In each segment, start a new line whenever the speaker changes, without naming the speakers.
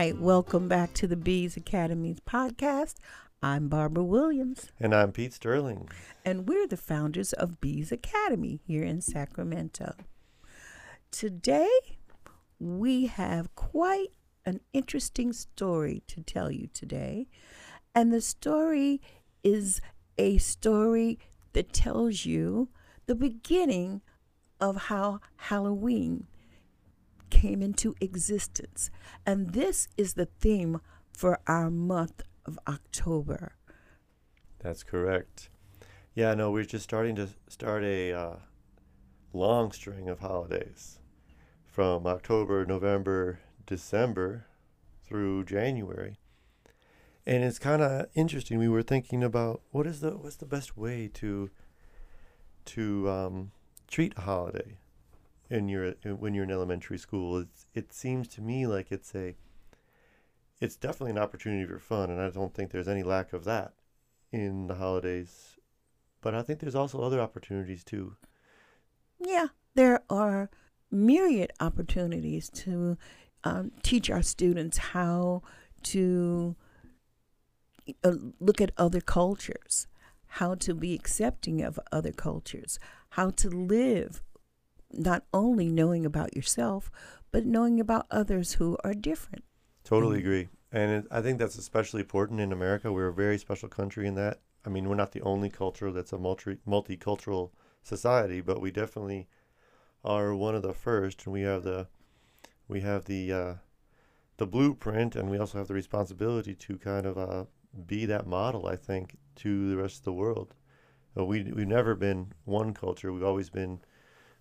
Hi, welcome back to the Bees Academy's podcast. I'm Barbara Williams.
And I'm Pete Sterling.
And we're the founders of Bees Academy here in Sacramento. Today, we have quite an interesting story to tell you today. And the story is a story that tells you the beginning of how Halloween came into existence. And this is the theme for our month of October.
That's correct. Yeah, no, we're just starting to start a uh, long string of holidays from October, November, December through January. And it's kind of interesting. We were thinking about what is the what's the best way to to um, treat a holiday in your when you're in elementary school. It's, it seems to me like it's a it's definitely an opportunity for fun, and I don't think there's any lack of that in the holidays. But I think there's also other opportunities too.
Yeah, there are myriad opportunities to um, teach our students how to uh, look at other cultures, how to be accepting of other cultures, how to live not only knowing about yourself, but knowing about others who are different.
Totally mm-hmm. agree. And it, I think that's especially important in America. We're a very special country in that. I mean, we're not the only culture that's a multi multicultural society, but we definitely are one of the first, and we have the we have the uh, the blueprint, and we also have the responsibility to kind of uh, be that model. I think to the rest of the world. Uh, we we've never been one culture. We've always been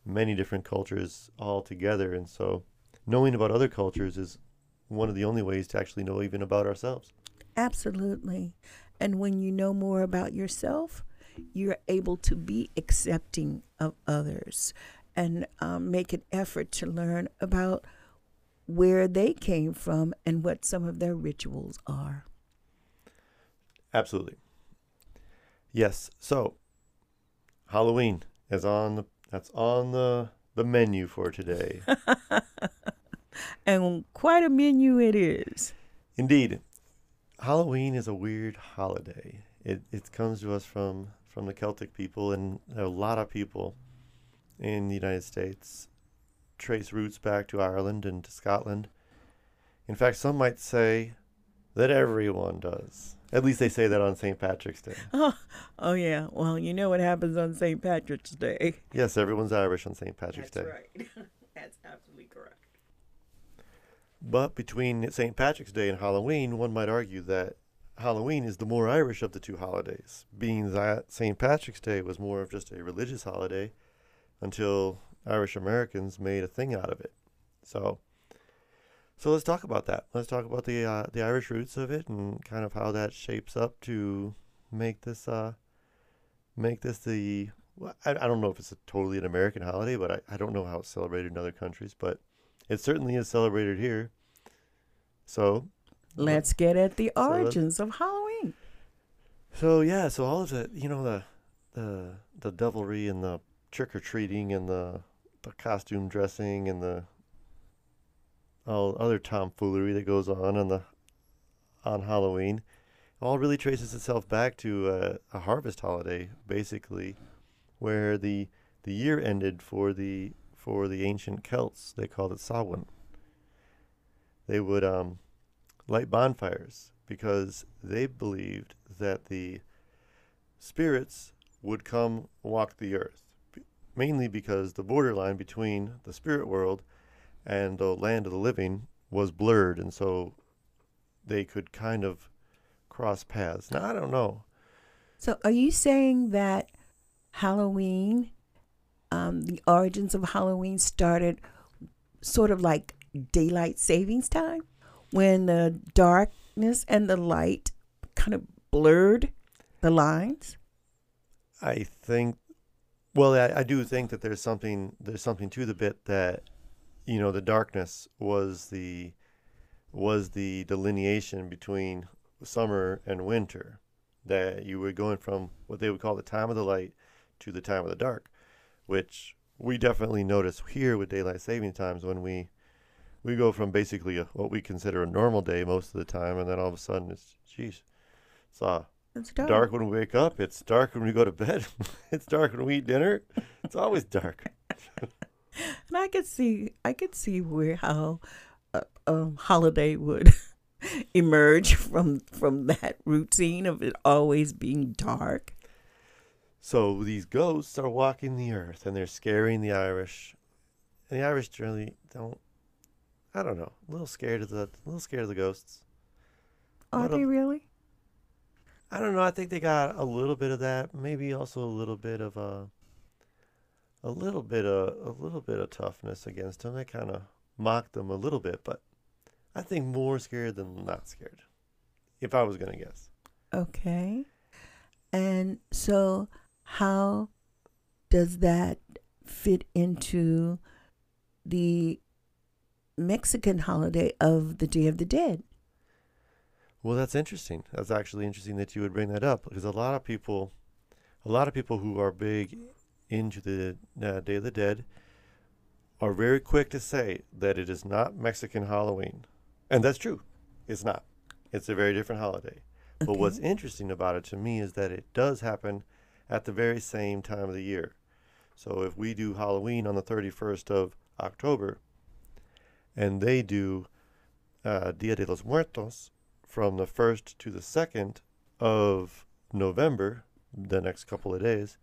many different cultures all together. And so knowing about other cultures is one of the only ways to actually know even about ourselves.
Absolutely. And when you know more about yourself, you're able to be accepting of others and um, make an effort to learn about where they came from and what some of their rituals are.
Absolutely. Yes. So, Halloween is on the that's on the the menu for today.
and quite a menu it is.
Indeed. Halloween is a weird holiday. It it comes to us from from the Celtic people and a lot of people in the United States trace roots back to Ireland and to Scotland. In fact, some might say that everyone does. At least they say that on St. Patrick's Day.
Oh, oh yeah. Well, you know what happens on St. Patrick's Day.
Yes, everyone's Irish on St. Patrick's
That's
Day.
That's right. That's absolutely correct.
But between St. Patrick's Day and Halloween, one might argue that Halloween is the more Irish of the two holidays, being that St. Patrick's Day was more of just a religious holiday until Irish Americans made a thing out of it. So so let's talk about that. Let's talk about the uh, the Irish roots of it and kind of how that shapes up to make this uh, make this the. Well, I, I don't know if it's a totally an American holiday, but I, I don't know how it's celebrated in other countries, but it certainly is celebrated here. So
let's get at the origins so of Halloween.
So yeah, so all of the you know the the the devilry and the trick or treating and the the costume dressing and the all other tomfoolery that goes on on the on Halloween, all really traces itself back to a, a harvest holiday, basically, where the the year ended for the for the ancient Celts. They called it Samhain. They would um, light bonfires because they believed that the spirits would come walk the earth, mainly because the borderline between the spirit world and the land of the living was blurred, and so they could kind of cross paths. Now I don't know.
So are you saying that Halloween, um, the origins of Halloween started sort of like daylight savings time, when the darkness and the light kind of blurred the lines?
I think. Well, I, I do think that there's something there's something to the bit that you know the darkness was the was the delineation between summer and winter that you were going from what they would call the time of the light to the time of the dark which we definitely notice here with daylight saving times when we we go from basically a, what we consider a normal day most of the time, and then all of a sudden it's, geez, it's uh,
It's dark.
dark when we wake up. It's dark when we go to bed. it's dark when we eat dinner. It's always dark.
And I could see, I could see where how a um, holiday would emerge from from that routine of it always being dark.
So these ghosts are walking the earth and they're scaring the Irish. And the Irish generally don't. I don't know. A little scared of the, a little scared of the ghosts.
Are they really?
I don't know. I think they got a little bit of that. Maybe also a little bit of a, a little bit of a little bit of toughness against them. They kind of mocked them a little bit, but I think more scared than not scared. If I was gonna guess.
Okay. And so, how does that fit into the Mexican holiday of the Day of the Dead?
Well, that's interesting. That's actually interesting that you would bring that up because a lot of people, a lot of people who are big into the uh, Day of the Dead, are very quick to say that it is not Mexican Halloween, and that's true. It's not. It's a very different holiday. But what's interesting about it to me is that it does happen at the very same time of the year. So if we do Halloween on the 31st of October, and they do uh, Dia de los Muertos from the 1st to the 2nd of November, the next couple of days,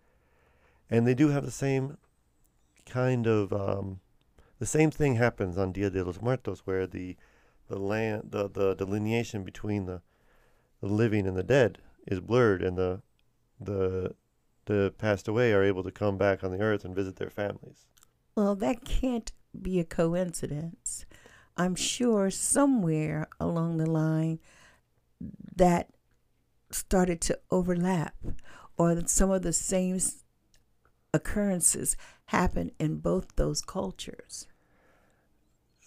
and they do have the same kind of um, the same thing happens on Dia de los Muertos, where the the land the, the delineation between the the living and the dead is blurred, and the the the passed away are able to come back on the earth and visit their families.
Well, that can't be a coincidence. I'm sure somewhere along the line that started to overlap, or some of the same occurrences happen in both those cultures.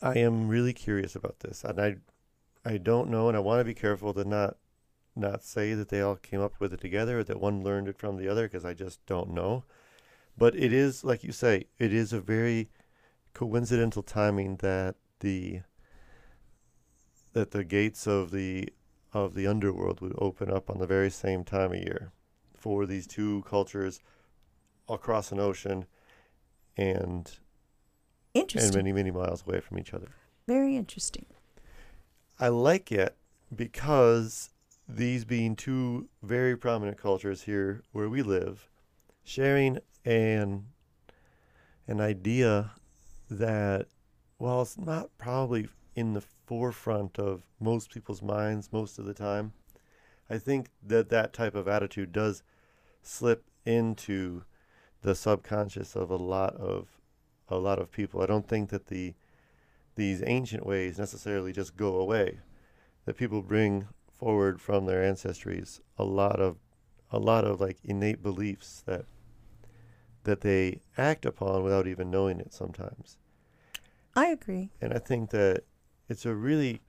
I am really curious about this, and I I don't know, and I want to be careful to not not say that they all came up with it together, or that one learned it from the other, because I just don't know. But it is, like you say, it is a very coincidental timing that the that the gates of the of the underworld would open up on the very same time of year for these two cultures across an ocean and and many many miles away from each other.
Very interesting.
I like it because these being two very prominent cultures here where we live, sharing an an idea that while it's not probably in the forefront of most people's minds most of the time, I think that that type of attitude does slip into the subconscious of a lot of a lot of people. I don't think that the these ancient ways necessarily just go away. That people bring forward from their ancestries a lot of a lot of like innate beliefs that that they act upon without even knowing it sometimes.
I agree.
And I think that it's a really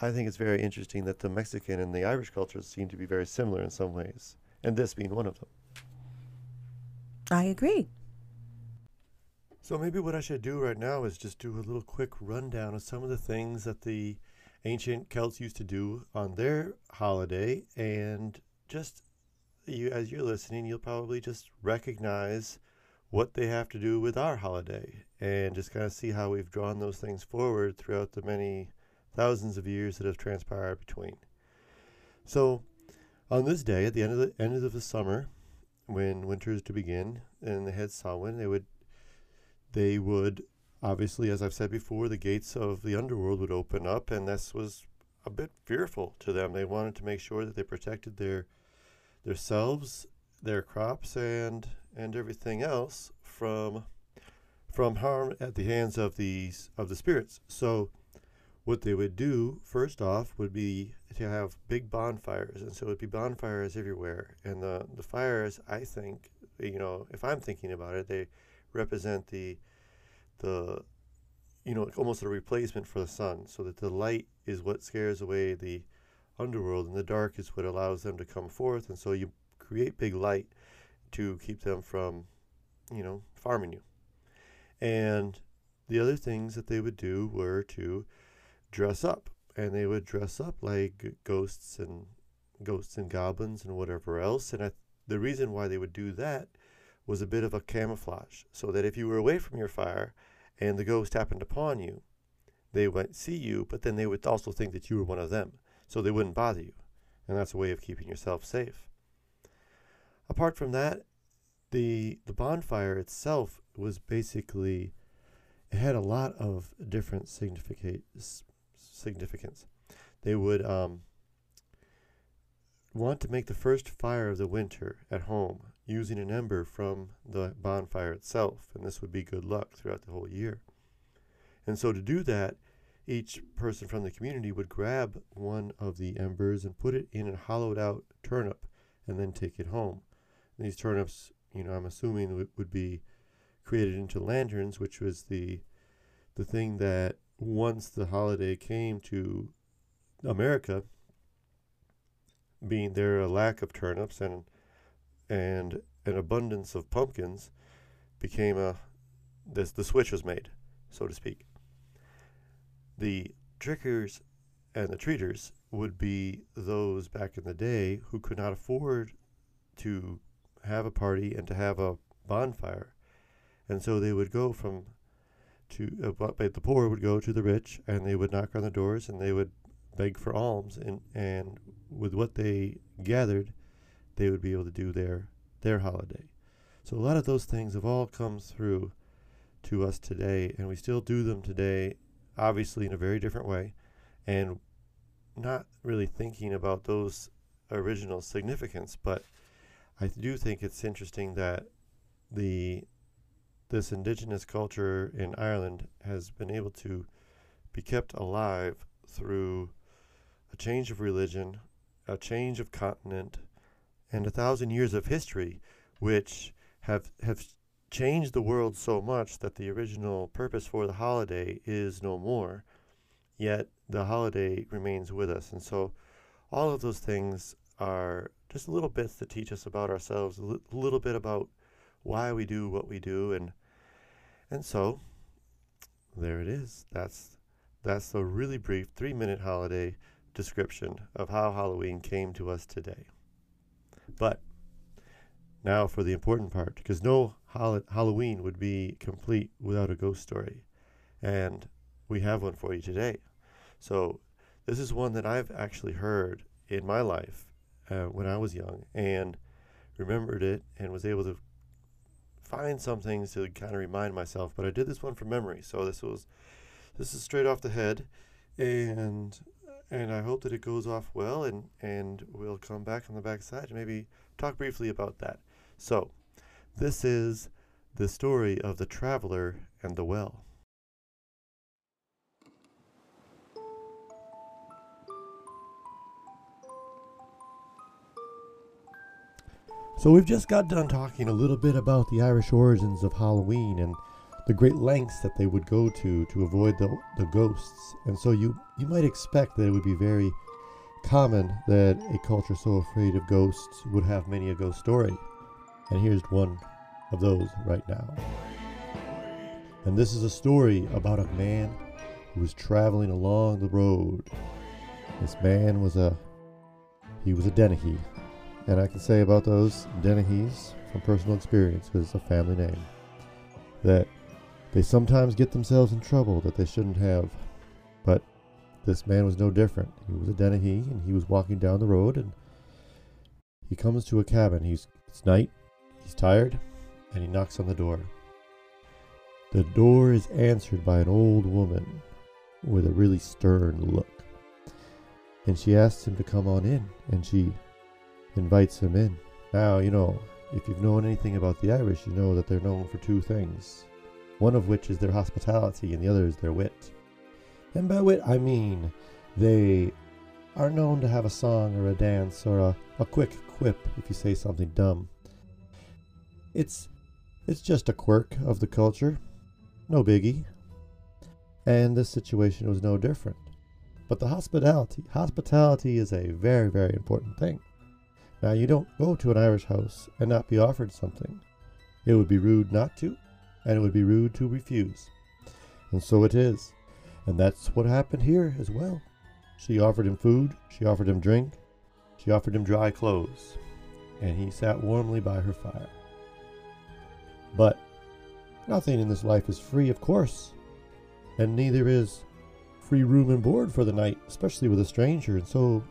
I think it's very interesting that the Mexican and the Irish cultures seem to be very similar in some ways, and this being one of them.
I agree.
So maybe what I should do right now is just do a little quick rundown of some of the things that the ancient Celts used to do on their holiday, and just you as you're listening, you'll probably just recognize what they have to do with our holiday, and just kind of see how we've drawn those things forward throughout the many thousands of years that have transpired between. So, on this day, at the end of the end of the summer, when winter is to begin, and they had Samhain, they would they would obviously, as I've said before, the gates of the underworld would open up, and this was a bit fearful to them. They wanted to make sure that they protected their themselves, their crops, and and everything else from from harm at the hands of these of the spirits. So, what they would do first off would be to have big bonfires, and so it would be bonfires everywhere. And the the fires, I think, you know, if I'm thinking about it, they represent the the you know almost a replacement for the sun so that the light is what scares away the underworld and the dark is what allows them to come forth and so you create big light to keep them from you know farming you and the other things that they would do were to dress up, and they would dress up like ghosts and ghosts and goblins and whatever else. And I, the reason why they would do that was a bit of a camouflage, so that if you were away from your fire and the ghost happened upon you, they would see you, but then they would also think that you were one of them, so they wouldn't bother you. And that's a way of keeping yourself safe. Apart from that, the the bonfire itself was basically it had a lot of different significance. Significance. They would um, want to make the first fire of the winter at home using an ember from the bonfire itself, and this would be good luck throughout the whole year. And so, to do that, each person from the community would grab one of the embers and put it in a hollowed out turnip and then take it home. And these turnips, you know, I'm assuming would be created into lanterns, which was the the thing that once the holiday came to America, being there a lack of turnips and and an abundance of pumpkins became a this the switch was made, so to speak. The trickers and the treaters would be those back in the day who could not afford to have a party and to have a bonfire. And so they would go from to uh, the poor would go to the rich and they would knock on the doors and they would beg for alms and and with what they gathered they would be able to do their their holiday. So a lot of those things have all come through to us today and we still do them today obviously in a very different way and not really thinking about those original significance but I do think it's interesting that the this indigenous culture in Ireland has been able to be kept alive through a change of religion, a change of continent, and a thousand years of history, which have have changed the world so much that the original purpose for the holiday is no more. Yet the holiday remains with us, and so all of those things are just little bits that teach us about ourselves, a little bit about why we do what we do, and and so there it is. That's that's a really brief three minute holiday description of how Halloween came to us today. But now for the important part, because no hol- Halloween would be complete without a ghost story. And we have one for you today. So this is one that I've actually heard in my life uh, when I was young and remembered it and was able to find some things to kind of remind myself. But I did this one from memory, so this was this is straight off the head, and and I hope that it goes off well, and and we'll come back on the back side and maybe talk briefly about that. So, this is the story of the traveler and the well. So we've just got done talking a little bit about the Irish origins of Halloween and the great lengths that they would go to to avoid the, the ghosts. And so you, you might expect that it would be very common that a culture so afraid of ghosts would have many a ghost story. And here's one of those right now. And this is a story about a man who was traveling along the road. This man was a he was a Dennehy, and I can say about those Dennehy's from personal experience, because it's a family name, that they sometimes get themselves in trouble that they shouldn't have. But this man was no different. He was a Dennehy, and he was walking down the road, and he comes to a cabin. He's it's night. He's tired, and he knocks on the door. The door is answered by an old woman with a really stern look. And she asks him to come on in, and she invites him in. Now, you know, if you've known anything about the Irish, you know that they're known for two things. One of which is their hospitality, and the other is their wit. And by wit, I mean they are known to have a song or a dance or a, a quick quip if you say something dumb. It's it's just a quirk of the culture, no biggie. And this situation was no different. But the hospitality, hospitality is a very, very important thing. Now, you don't go to an Irish house and not be offered something. It would be rude not to, and it would be rude to refuse. And so it is. And that's what happened here as well. She offered him food, she offered him drink, she offered him dry clothes, and he sat warmly by her fire. But nothing in this life is free, of course, and neither is free room and board for the night, especially with a stranger. And so,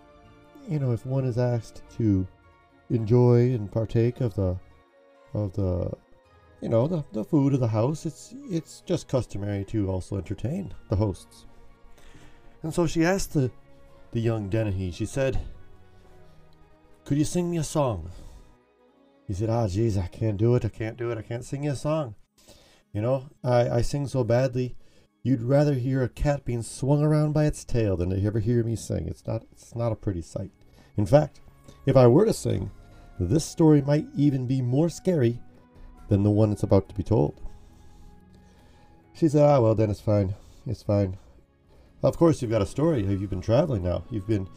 you know, if one is asked to enjoy and partake of the of the you know the, the food of the house. It's it's just customary to also entertain the hosts. And so she asked the the young dennehy she said could you sing me a song? He said ah jeez i can't do it. I can't do it. I can't sing you a song. You know i i sing so badly you'd rather hear a cat being swung around by its tail than to ever hear me sing. It's not it's not a pretty sight. In fact if i were to sing this story might even be more scary than the one that's about to be told. She said, Ah, well, then it's fine. It's fine. Of course, you've got a story. You've been traveling now. You've been,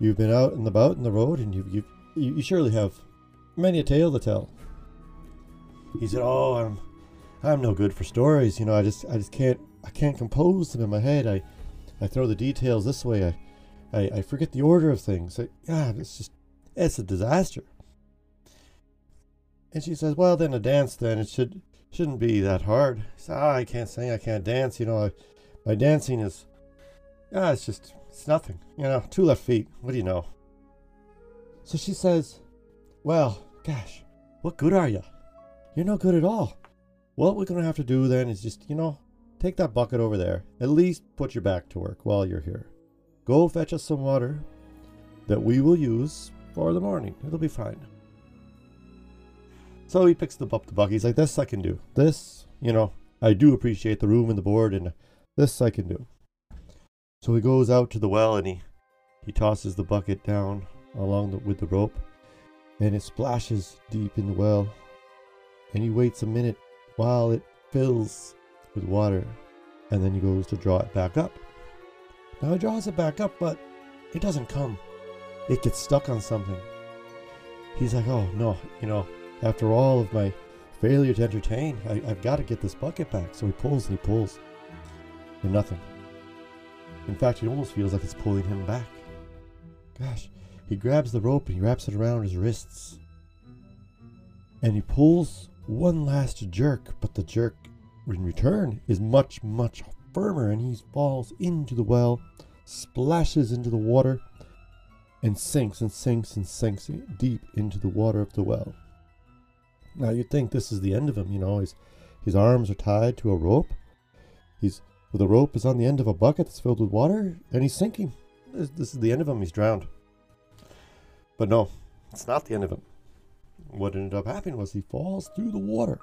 you've been out and about in the road, and you've, you've, you, surely have many a tale to tell. He said, Oh, I'm, I'm no good for stories. You know, I just, I just can't, I can't compose them in my head. I, I throw the details this way. I, I, I forget the order of things. I, it's just, it's a disaster. And she says, "Well, then a dance. Then it should shouldn't be that hard." I said, "Ah, I can't sing. I can't dance. You know, I, my dancing is ah, it's just it's nothing. You know, two left feet. What do you know?" So she says, "Well, gosh, what good are you? You're no good at all. What we're gonna have to do then is just, you know, take that bucket over there. At least put your back to work while you're here. Go fetch us some water that we will use for the morning. It'll be fine." So he picks up the bucket. He's like, this I can do. This, you know, I do appreciate the room and the board, and this I can do. So he goes out to the well and he, he tosses the bucket down along the, with the rope, and it splashes deep in the well. And he waits a minute while it fills with water, and then he goes to draw it back up. Now he draws it back up, but it doesn't come. It gets stuck on something. He's like, oh no, you know, after all of my failure to entertain, I, have got to get this bucket back. So he pulls and he pulls. And nothing. In fact, it almost feels like it's pulling him back. Gosh, he grabs the rope and he wraps it around his wrists. And he pulls one last jerk, but the jerk in return is much, much firmer, and he falls into the well, splashes into the water, and sinks and sinks and sinks deep into the water of the well. Now you'd think this is the end of him, you know. His his arms are tied to a rope. He's well, the rope is on the end of a bucket that's filled with water, and he's sinking. This, this is the end of him. He's drowned. But no, it's not the end of him. What ended up happening was he falls through the water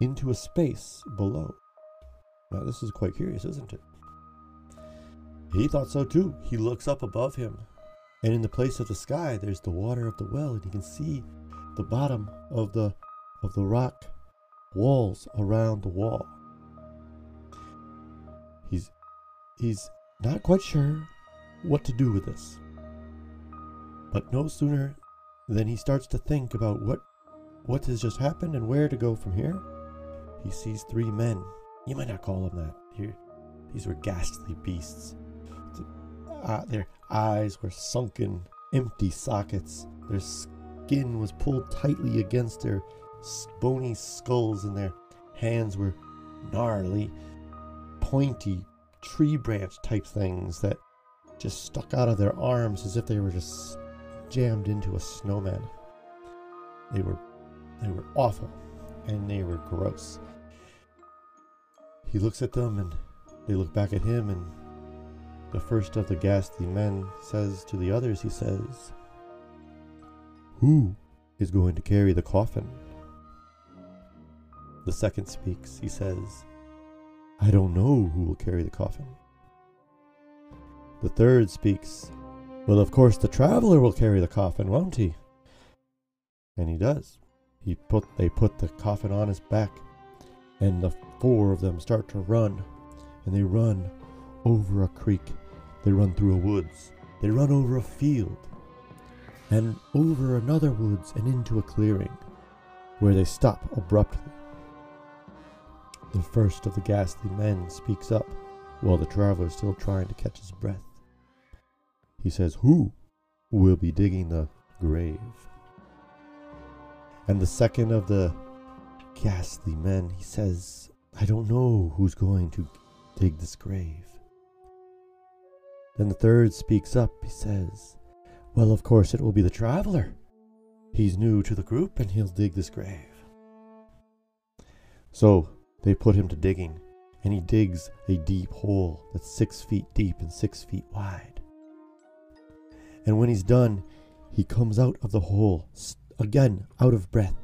into a space below. Now this is quite curious, isn't it? He thought so too. He looks up above him, and in the place of the sky, there's the water of the well, and he can see the bottom of the of the rock walls around the wall. He's he's not quite sure what to do with this. But no sooner than he starts to think about what what has just happened and where to go from here, he sees three men. You might not call them that. Here, these were ghastly beasts. Uh, their eyes were sunken, empty sockets. Their skin was pulled tightly against their bony skulls, and their hands were gnarly, pointy, tree branch type things that just stuck out of their arms as if they were just jammed into a snowman. They were they were awful and they were gross. He looks at them and they look back at him and the first of the ghastly men says to the others, he says, who is going to carry the coffin? The second speaks. He says, I don't know who will carry the coffin. The third speaks, Well, of course, the traveler will carry the coffin, won't he? And he does. He put they put the coffin on his back, and the four of them start to run, and they run over a creek, they run through a woods, they run over a field, and over another woods and into a clearing, where they stop abruptly. the first of the ghastly men speaks up while the traveler is still trying to catch his breath. He says, Who will be digging the grave? And the second of the ghastly men, he says, I don't know who's going to dig this grave. Then the third speaks up. He says, Well, of course, it will be the traveler. He's new to the group and he'll dig this grave. So they put him to digging, and he digs a deep hole that's six feet deep and six feet wide. And when he's done, he comes out of the hole, again out of breath.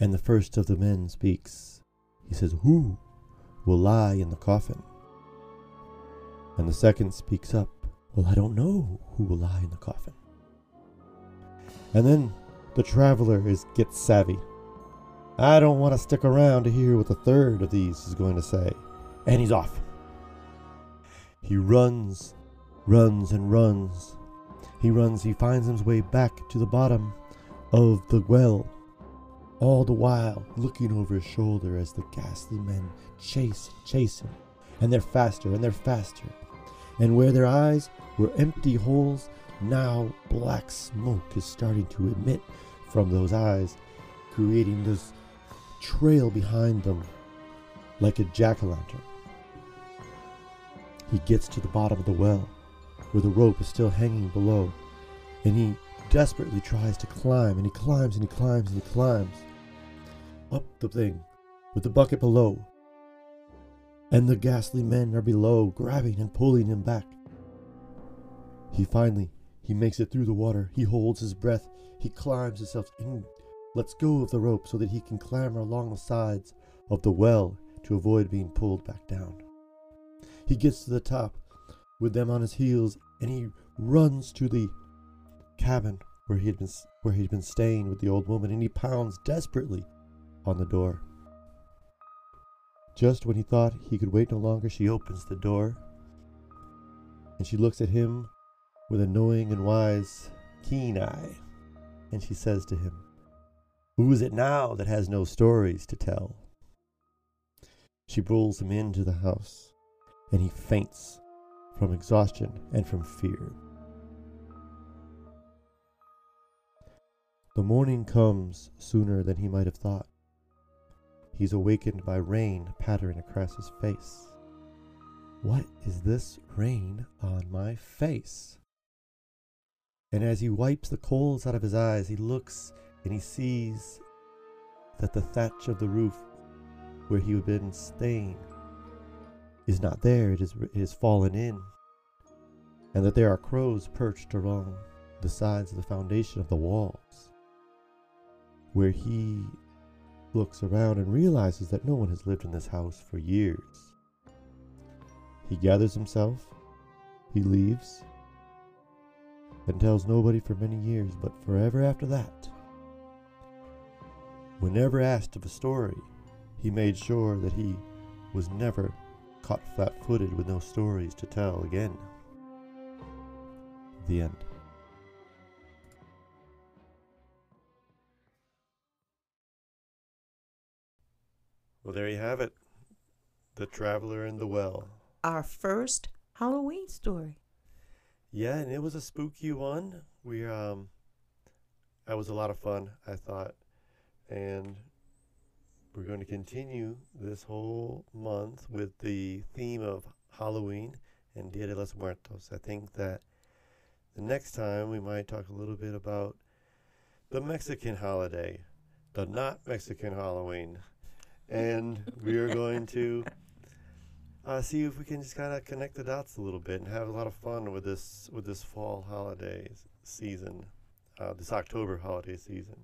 And the first of the men speaks. He says, Who will lie in the coffin? And the second speaks up, Well, I don't know who will lie in the coffin. And then the traveler is gets savvy. I don't want to stick around to hear what the third of these is going to say. And he's off. He runs, runs, and runs. He runs, he finds his way back to the bottom of the well, all the while looking over his shoulder as the ghastly men chase, chase him. And they're faster and they're faster. And where their eyes were empty holes, now black smoke is starting to emit from those eyes, creating this trail behind them like a jack o' lantern. He gets to the bottom of the well, where the rope is still hanging below, and he desperately tries to climb, and he climbs and he climbs and he climbs up the thing with the bucket below. And the ghastly men are below, grabbing and pulling him back. He finally he makes it through the water. He holds his breath. He climbs himself and lets go of the rope so that he can clamber along the sides of the well to avoid being pulled back down. He gets to the top with them on his heels and he runs to the cabin where he had been where he'd been staying with the old woman and he pounds desperately on the door. Just when he thought he could wait no longer, she opens the door and she looks at him with a knowing and wise, keen eye, and she says to him, Who is it now that has no stories to tell? She pulls him into the house, and he faints from exhaustion and from fear. The morning comes sooner than he might have thought. He's awakened by rain pattering across his face. What is this rain on my face? And as he wipes the coals out of his eyes, he looks and he sees that the thatch of the roof where he had been staying is not there, it is fallen in, and that there are crows perched along the sides of the foundation of the walls, where he looks around and realizes that no one has lived in this house for years. He gathers himself, he leaves, and tells nobody for many years, but forever after that. Whenever asked of a story, he made sure that he was never caught flat footed with no stories to tell again. The end. Well, there you have it The Traveler in the Well.
Our first Halloween story.
Yeah, and it was a spooky one. We um that was a lot of fun, I thought. And we're going to continue this whole month with the theme of Halloween and Dia de los Muertos. I think that the next time we might talk a little bit about the Mexican holiday, the not Mexican Halloween. And we are going to uh, see if we can just kind of connect the dots a little bit and have a lot of fun with this with this fall holiday season, uh, this October holiday season.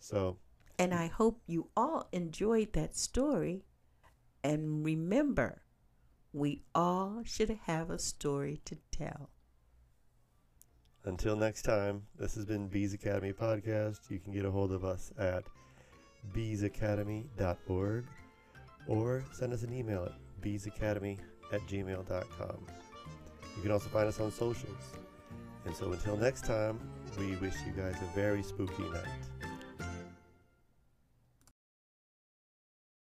So,
and I hope you all enjoyed that story. And remember, we all should have a story to tell.
Until next time, this has been Bees Academy Podcast. You can get a hold of us at beesacademy.org or send us an email at beesacademy at gmail.com. You can also find us on socials. And so until next time, we wish you guys a very spooky night.